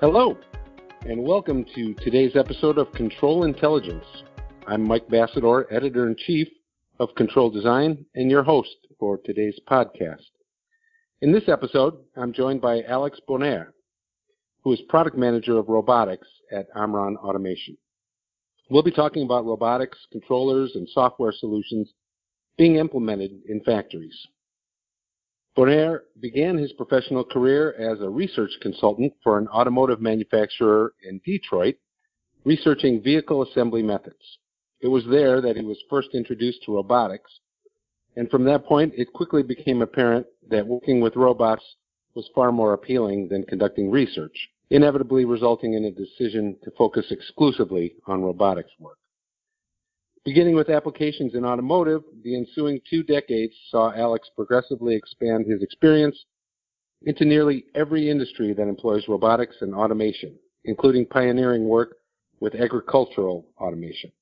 Hello, and welcome to today's episode of Control Intelligence. I'm Mike Bacidore, Editor in Chief of Control Design, and your host for today's podcast. In this episode, I'm joined by Alex Bonaire, who is Product Manager of Robotics at Omron Automation. We'll be talking about robotics, controllers, and software solutions being implemented in factories. Bonaire began his professional career as a research consultant for an automotive manufacturer in Detroit, researching vehicle assembly methods. It was there that he was first introduced to robotics, and from that point, it quickly became apparent that working with robots was far more appealing than conducting research, inevitably resulting in a decision to focus exclusively on robotics work. Beginning with applications in automotive, the ensuing two decades saw Alex progressively expand his experience into nearly every industry that employs robotics and automation, including pioneering work with agricultural automation.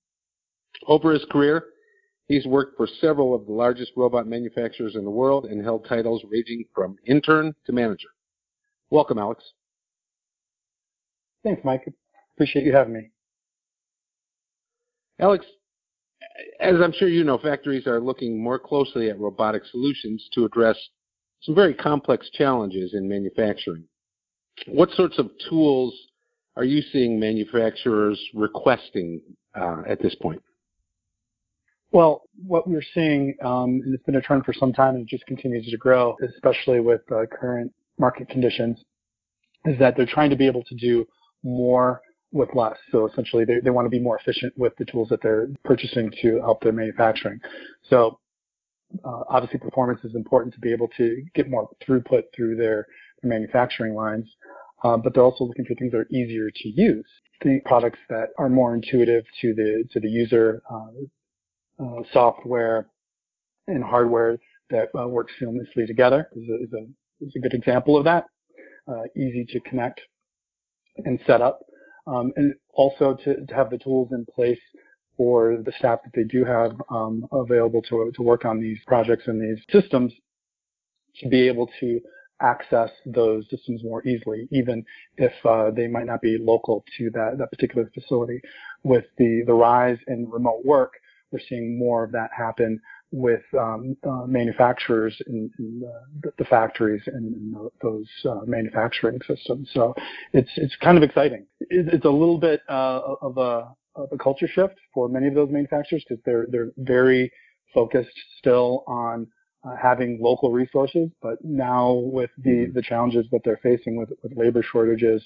Over his career, he's worked for several of the largest robot manufacturers in the world and held titles ranging from intern to manager. Welcome, Alex. Thanks, Mike. Appreciate you having me. Alex, as I'm sure you know, factories are looking more closely at robotic solutions to address some very complex challenges in manufacturing. What sorts of tools are you seeing manufacturers requesting uh, at this point? Well, what we're seeing, um, and it's been a trend for some time and it just continues to grow, especially with uh, current market conditions, is that they're trying to be able to do more with less. So essentially, they, they want to be more efficient with the tools that they're purchasing to help their manufacturing. So uh, obviously, performance is important to be able to get more throughput through their, their manufacturing lines. Uh, but they're also looking for things that are easier to use. The products that are more intuitive to the to the user, uh, uh software and hardware that uh, works seamlessly together is a, is a, is a good example of that. Easy to connect and set up um, and also to, to, have the tools in place for the staff that they do have um, available to, to work on these projects and these systems to be able to access those systems more easily, even if uh, they might not be local to that, that particular facility. With the, the rise in remote work, we're seeing more of that happen with um, uh, manufacturers in, in the, the, factories and, and those uh, manufacturing systems. So it's it's kind of exciting. It, it's a little bit uh, of a of a culture shift for many of those manufacturers because they're they're very focused still on uh, having local resources, but now with the mm-hmm. the challenges that they're facing with with labor shortages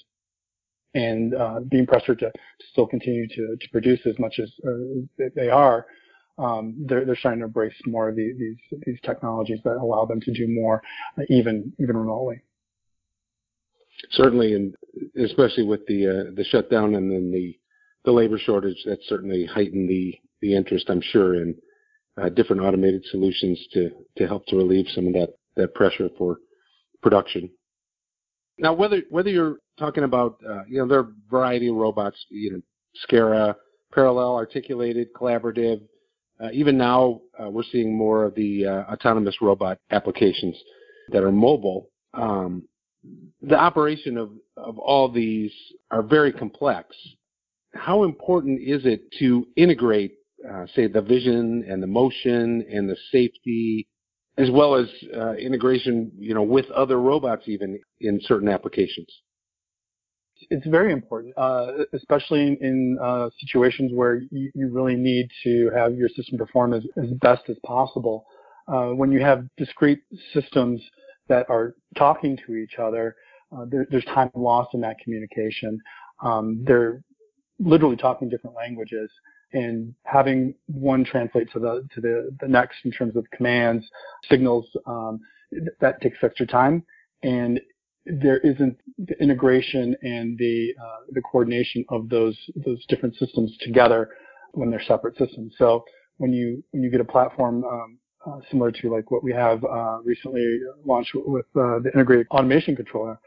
and uh, being pressured to, to, still continue to, to produce as much as uh, they are, um, they're, they're starting to embrace more of the, these these technologies that allow them to do more, uh, even even remotely. Certainly, and especially with the uh, the shutdown and then the the labor shortage, that certainly heightened the the interest, I'm sure, in uh, different automated solutions to to help to relieve some of that that pressure for production. Now, whether whether you're talking about, uh, you know, there are a variety of robots, you know, SCARA, parallel, articulated, collaborative, even now, uh, we're seeing more of the uh, autonomous robot applications that are mobile. Um, the operation of, of all these are very complex. How important is it to integrate, uh, say, the vision and the motion and the safety, as well as uh, integration, you know, with other robots even in certain applications? It's very important, uh, especially in, in uh, situations where you, you, really need to have your system perform as, as best as possible. Uh, when you have discrete systems that are talking to each other, uh, there, there's time lost in that communication. Um, they're literally talking different languages, and having one translate to the to the, the next in terms of commands, signals, um, that takes extra time and there isn't the integration and the uh, the coordination of those those different systems together when they're separate systems. So when you when you get a platform um, uh, similar to like what we have uh, recently launched with uh, the integrated automation controller,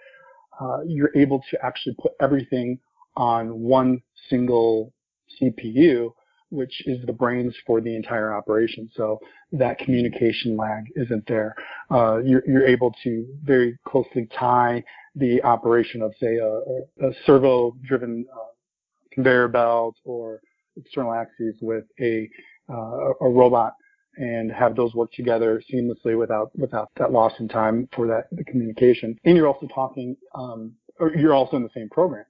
uh, you're able to actually put everything on one single CPU, which is the brains for the entire operation. So that communication lag isn't there. uh, you're, you're, able to very closely tie the operation of, say, a, a servo-driven uh, conveyor belt or external axes with a, uh, a robot and have those work together seamlessly without without that loss in time for that the communication. And you're also talking, um, or you're also in the same program.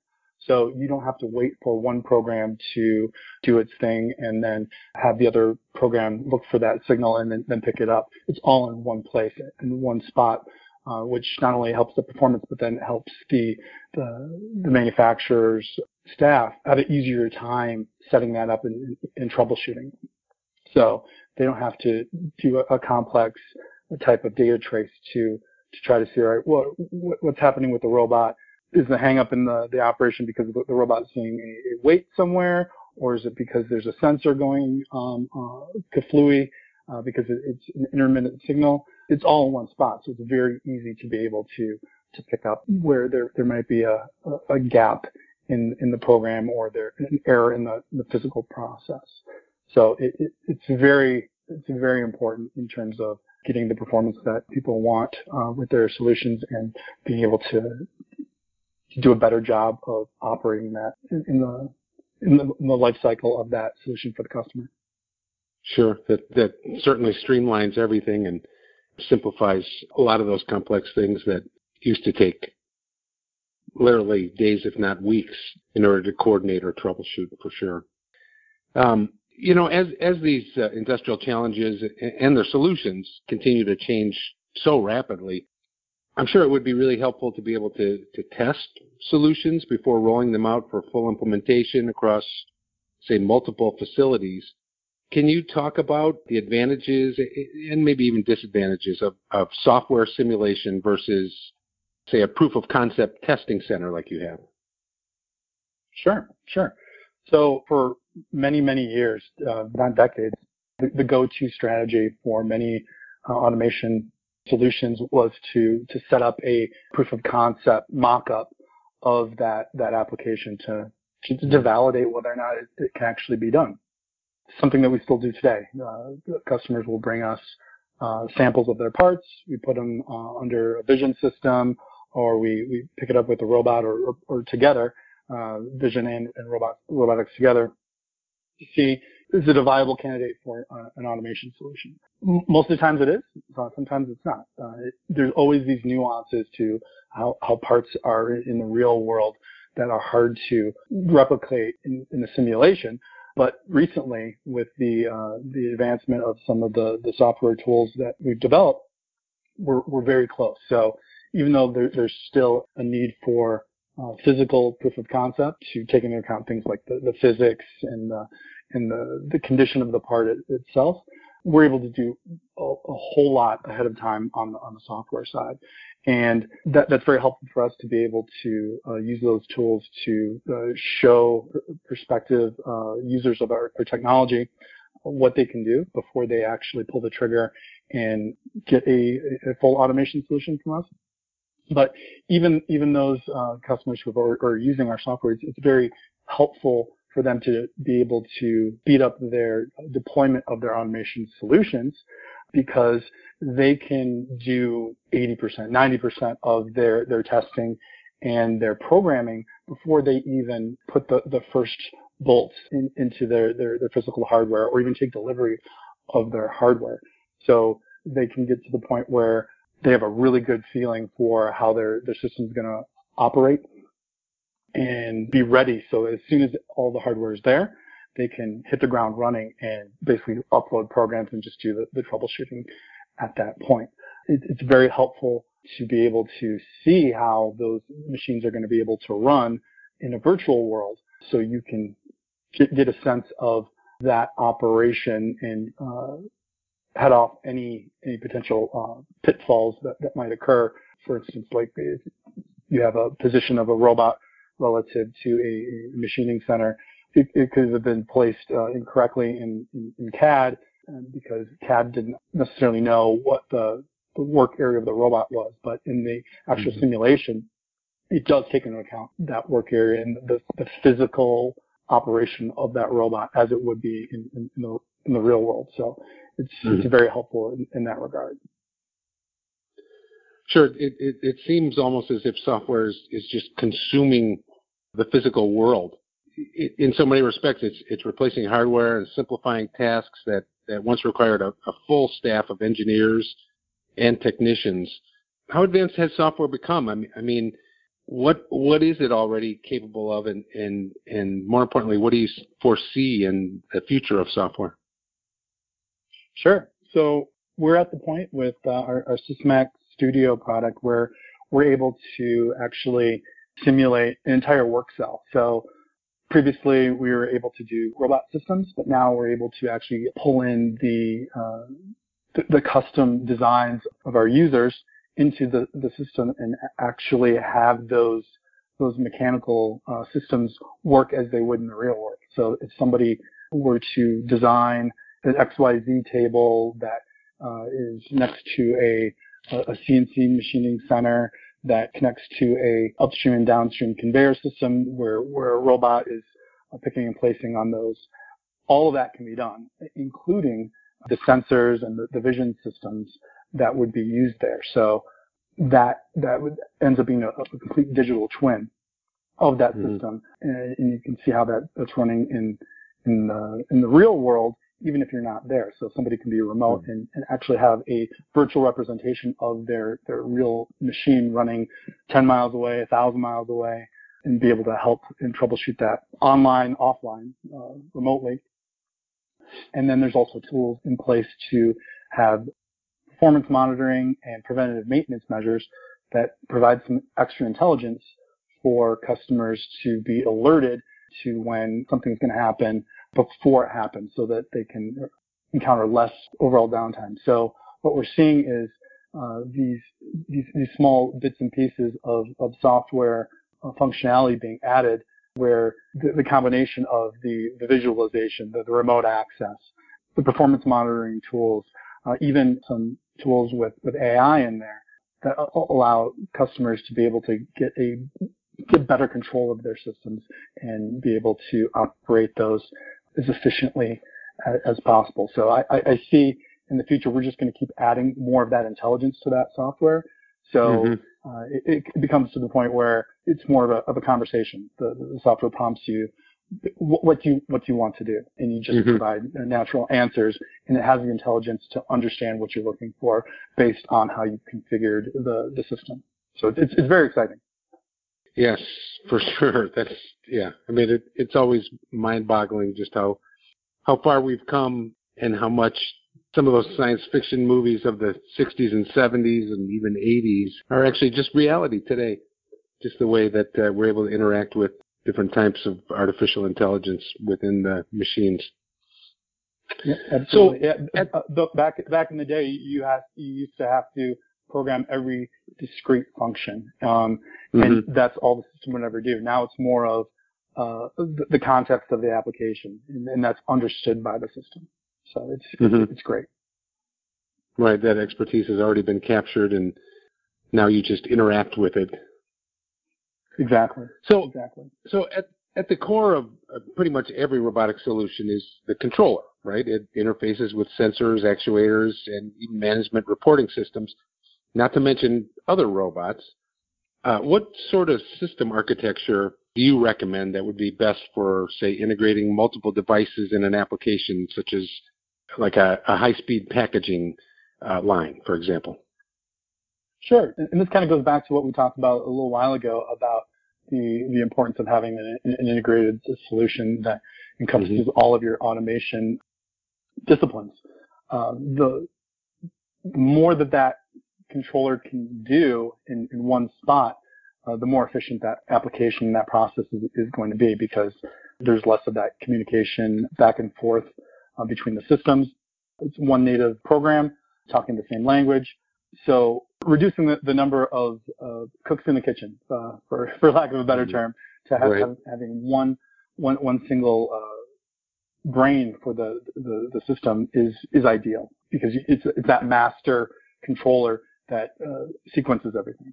So you don't have to wait for one program to do its thing and then have the other program look for that signal and then, then pick it up. It's all in one place, in one spot, uh, which not only helps the performance, but then helps the, the, the manufacturer's staff have an easier time setting that up and, and troubleshooting. So they don't have to do a, a complex type of data trace to to try to see, all right, what, what's happening with the robot? Is the hang up in the, the operation because the, the robot's seeing a, a, weight somewhere, or is it because there's a sensor going um, uh, kaflooey uh, because it, it's an intermittent signal? It's all in one spot, so it's very easy to be able to to pick up where there there might be a, a, a gap in in the program or there an error in the, the physical process. So it, it, it's very it's very important in terms of getting the performance that people want uh, with their solutions and being able to, to do a better job of operating that in, the in the, in the life cycle of that solution for the customer. Sure, that that certainly streamlines everything and simplifies a lot of those complex things that used to take literally days, if not weeks, in order to coordinate or troubleshoot for sure. Um, you know, as as these uh, industrial challenges and their solutions continue to change so rapidly, I'm sure it would be really helpful to be able to to test solutions before rolling them out for full implementation across, say, multiple facilities. Can you talk about the advantages and maybe even disadvantages of, of software simulation versus, say, a proof of concept testing center like you have? Sure, sure. So for many, many years, uh, not decades, the, the, go-to strategy for many uh, automation solutions was to to set up a proof of concept mock-up of that that application to to, to validate whether or not it, it, can actually be done. Something that we still do today. Uh, customers will bring us uh, samples of their parts. We put them uh, under a vision system, or we, we pick it up with a robot or, or, or together, uh, vision and, and robot, robotics together to see is it a viable candidate for uh, an automation solution. Most of the times it is. Sometimes it's not. Uh, it, there's always these nuances to how, how parts are in the real world that are hard to replicate in, in the simulation. But recently, with the uh, the advancement of some of the, the software tools that we've developed, we're, we're very close. So even though there, there's still a need for uh, physical proof of concept to take into account things like the, the physics and the, and the, the condition of the part it, itself. We're able to do a, a, whole lot ahead of time on the, on the software side. And that, that's very helpful for us to be able to uh, use those tools to uh, show prospective uh, users of our, our technology what they can do before they actually pull the trigger and get a, a full automation solution from us. But even even those uh, customers who are, are, using our software, it's, it's, very helpful for them to be able to speed up their deployment of their automation solutions because they can do 80%, 90% of their, their testing and their programming before they even put the, the first bolts in, into their, their, their physical hardware or even take delivery of their hardware. So they can get to the point where they have a really good feeling for how their, their system is going to operate and be ready. So as soon as all the hardware is there, they can hit the ground running and basically upload programs and just do the, the troubleshooting at that point. It, it's very helpful to be able to see how those machines are going to be able to run in a virtual world so you can get, get a sense of that operation and uh, head off any any potential uh, pitfalls that, that might occur. For instance, like if you have a position of a robot relative to a, a machining center, it, it, could have been placed uh, incorrectly in, in, in CAD because CAD didn't necessarily know what the, the, work area of the robot was. But in the actual mm-hmm. simulation, it does take into account that work area and the, the physical operation of that robot as it would be in, in, in the, in the real world. So it's, mm-hmm. it's very helpful in, in that regard. Sure. It, it, it seems almost as if software is, is just consuming the physical world. It, in so many respects, it's, it's replacing hardware and simplifying tasks that, that once required a, a full staff of engineers and technicians. How advanced has software become? I mean, I mean what what is it already capable of, and and and more importantly, what do you foresee in the future of software? Sure. So we're at the point with uh, our, our Sysmac Studio product where we're able to actually simulate an entire work cell. So previously we were able to do robot systems, but now we're able to actually pull in the uh, the custom designs of our users into the, the system and actually have those those mechanical uh, systems work as they would in the real world. So if somebody were to design an XYZ table that uh, is next to a, a CNC machining center that connects to a upstream and downstream conveyor system where, where a robot is uh, picking and placing on those, all of that can be done, including the sensors and the, the vision systems that would be used there. So that that would, ends up being a, a complete digital twin of that mm-hmm. system, and, and, you can see how that that's running in in the in the real world, even if you're not there. So somebody can be remote mm-hmm. and, and actually have a virtual representation of their their real machine running 10 miles away, 1,000 miles away, and be able to help and troubleshoot that online, offline, uh, remotely. And then there's also tools in place to have performance monitoring and preventative maintenance measures that provide some extra intelligence for customers to be alerted to when something's going to happen before it happens so that they can encounter less overall downtime. So what we're seeing is uh, these, these, these small bits and pieces of, of software uh, functionality being added where the, the combination of the, the visualization, the, the remote access, the performance monitoring tools, uh, even some tools with, with AI in there that allow customers to be able to get a get better control of their systems and be able to operate those as efficiently as, as possible. So I, I, see in the future we're just going to keep adding more of that intelligence to that software. So mm-hmm. uh, it, it, becomes to the point where it's more of a, of a conversation. The, the software prompts you what do you what do you want to do, and you just mm-hmm. provide natural answers, and it has the intelligence to understand what you're looking for based on how you configured the the system. So it's it's very exciting. Yes, for sure. That's yeah. I mean, it, it's always mind-boggling just how how far we've come and how much some of those science fiction movies of the 60s and 70s and even 80s are actually just reality today. Just the way that uh, we're able to interact with different types of artificial intelligence within the machines. Yeah, absolutely. So, yeah, uh, back back in the day, you had you used to have to program every discrete function, um, mm-hmm. and that's all the system would ever do. Now it's more of uh, the, the, context of the application, and, and, that's understood by the system. So it's mm-hmm. it's great. Right, that expertise has already been captured, and now you just interact with it Exactly. So exactly. So at at the core of pretty much every robotic solution is the controller, right? It interfaces with sensors, actuators, and even management reporting systems, not to mention other robots. Uh, what sort of system architecture do you recommend that would be best for, say, integrating multiple devices in an application, such as like a, a high-speed packaging uh, line, for example? Sure. And this kind of goes back to what we talked about a little while ago about the, the importance of having an, an integrated solution that encompasses mm-hmm. all of your automation disciplines. Uh, the, the more that that controller can do in, in one spot, uh, the more efficient that application, that process is, is, going to be because there's less of that communication back and forth uh, between the systems. It's one native program talking the same language. So reducing the, the number of uh, cooks in the kitchen, uh, for for lack of a better mm-hmm. term, to have, right. have, having one one one single uh, brain for the, the the system is is ideal because it's it's that master controller that uh, sequences everything.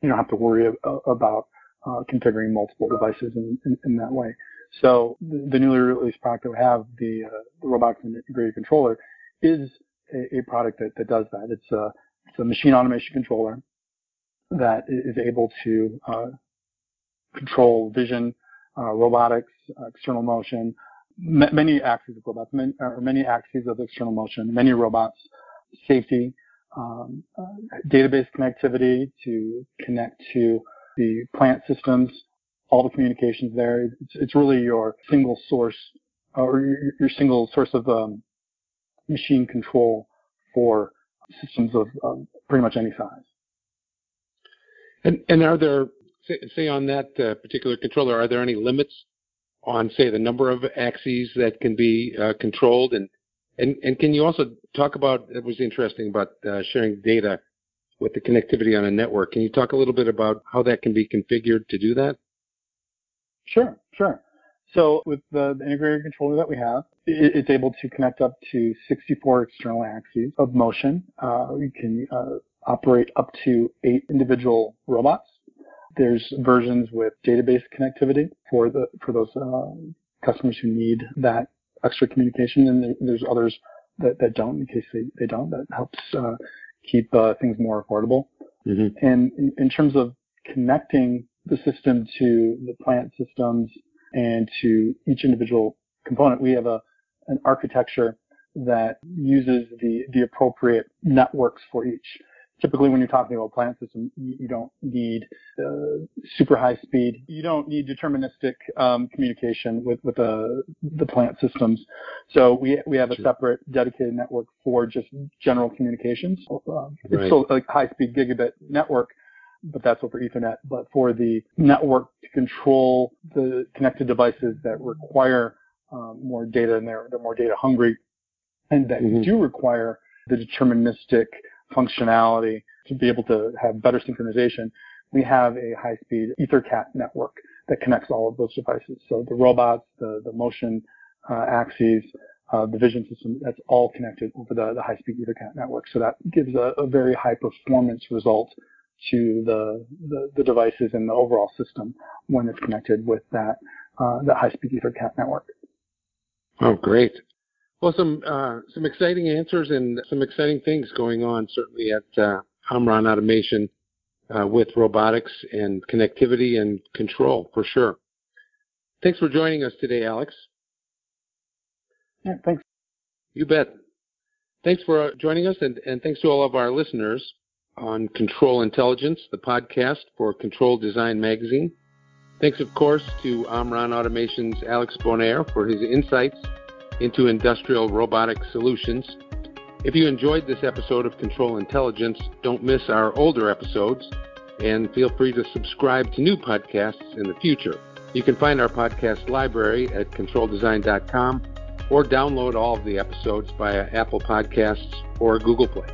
You don't have to worry about uh, configuring multiple devices in, in, in, that way. So the, the, newly released product that we have, the, uh, the robotics integrated controller, is a, a product that, that does that. It's a it's a machine automation controller that is able to uh, control vision, uh, robotics, uh, external motion, m- many axes of robots, many, many axes of external motion, many robots, safety, um, uh, database connectivity to connect to the plant systems, all the communications there. It's, it's really your single source or your, your single source of um, machine control for systems of um, pretty much any size. And, and are there, say, say on that uh, particular controller, are there any limits on, say, the number of axes that can be uh, controlled? And, and, and can you also talk about, it was interesting about uh, sharing data with the connectivity on a network. Can you talk a little bit about how that can be configured to do that? Sure, sure. So with the, the integrated controller that we have, it, it's able to connect up to 64 external axes of motion. Uh, we can uh, operate up to eight individual robots. There's versions with database connectivity for the for those uh, customers who need that extra communication, and there's others that, that don't in case they, they don't. That helps uh, keep uh, things more affordable. Mm-hmm. And in, in terms of connecting the system to the plant systems and to each individual component, we have a an architecture that uses the the appropriate networks for each typically when you're talking about plant system, you, don't need uh, super high speed. You don't need deterministic um, communication with with the the plant systems. So we we have a separate dedicated network for just general communications. Uh, right. It's still a high speed gigabit network. But that's over Ethernet. But for the network to control the connected devices that require um, more data and they're, they're more data hungry and that mm-hmm. do require the deterministic functionality to be able to have better synchronization, we have a high-speed EtherCAT network that connects all of those devices. So the robots, the, the motion uh, axes, uh, the vision system, that's all connected over the, the high-speed EtherCAT network. So that gives a, a very high performance result to the, the, the, devices and the overall system when it's connected with that, uh, that high-speed EtherCAT network. Oh, great. Well, some uh, some exciting answers and some exciting things going on certainly at uh, Omron Automation uh, with robotics and connectivity and control for sure. Thanks for joining us today, Alex. Yeah, thanks. You bet. Thanks for uh, joining us, and, and thanks to all of our listeners on Control Intelligence, the podcast for Control Design Magazine. Thanks, of course, to Omron Automation's Alex Bonaire for his insights into industrial robotic solutions. If you enjoyed this episode of Control Intelligence, don't miss our older episodes and feel free to subscribe to new podcasts in the future. You can find our podcast library at controldesign.com or download all of the episodes via Apple Podcasts or Google Play.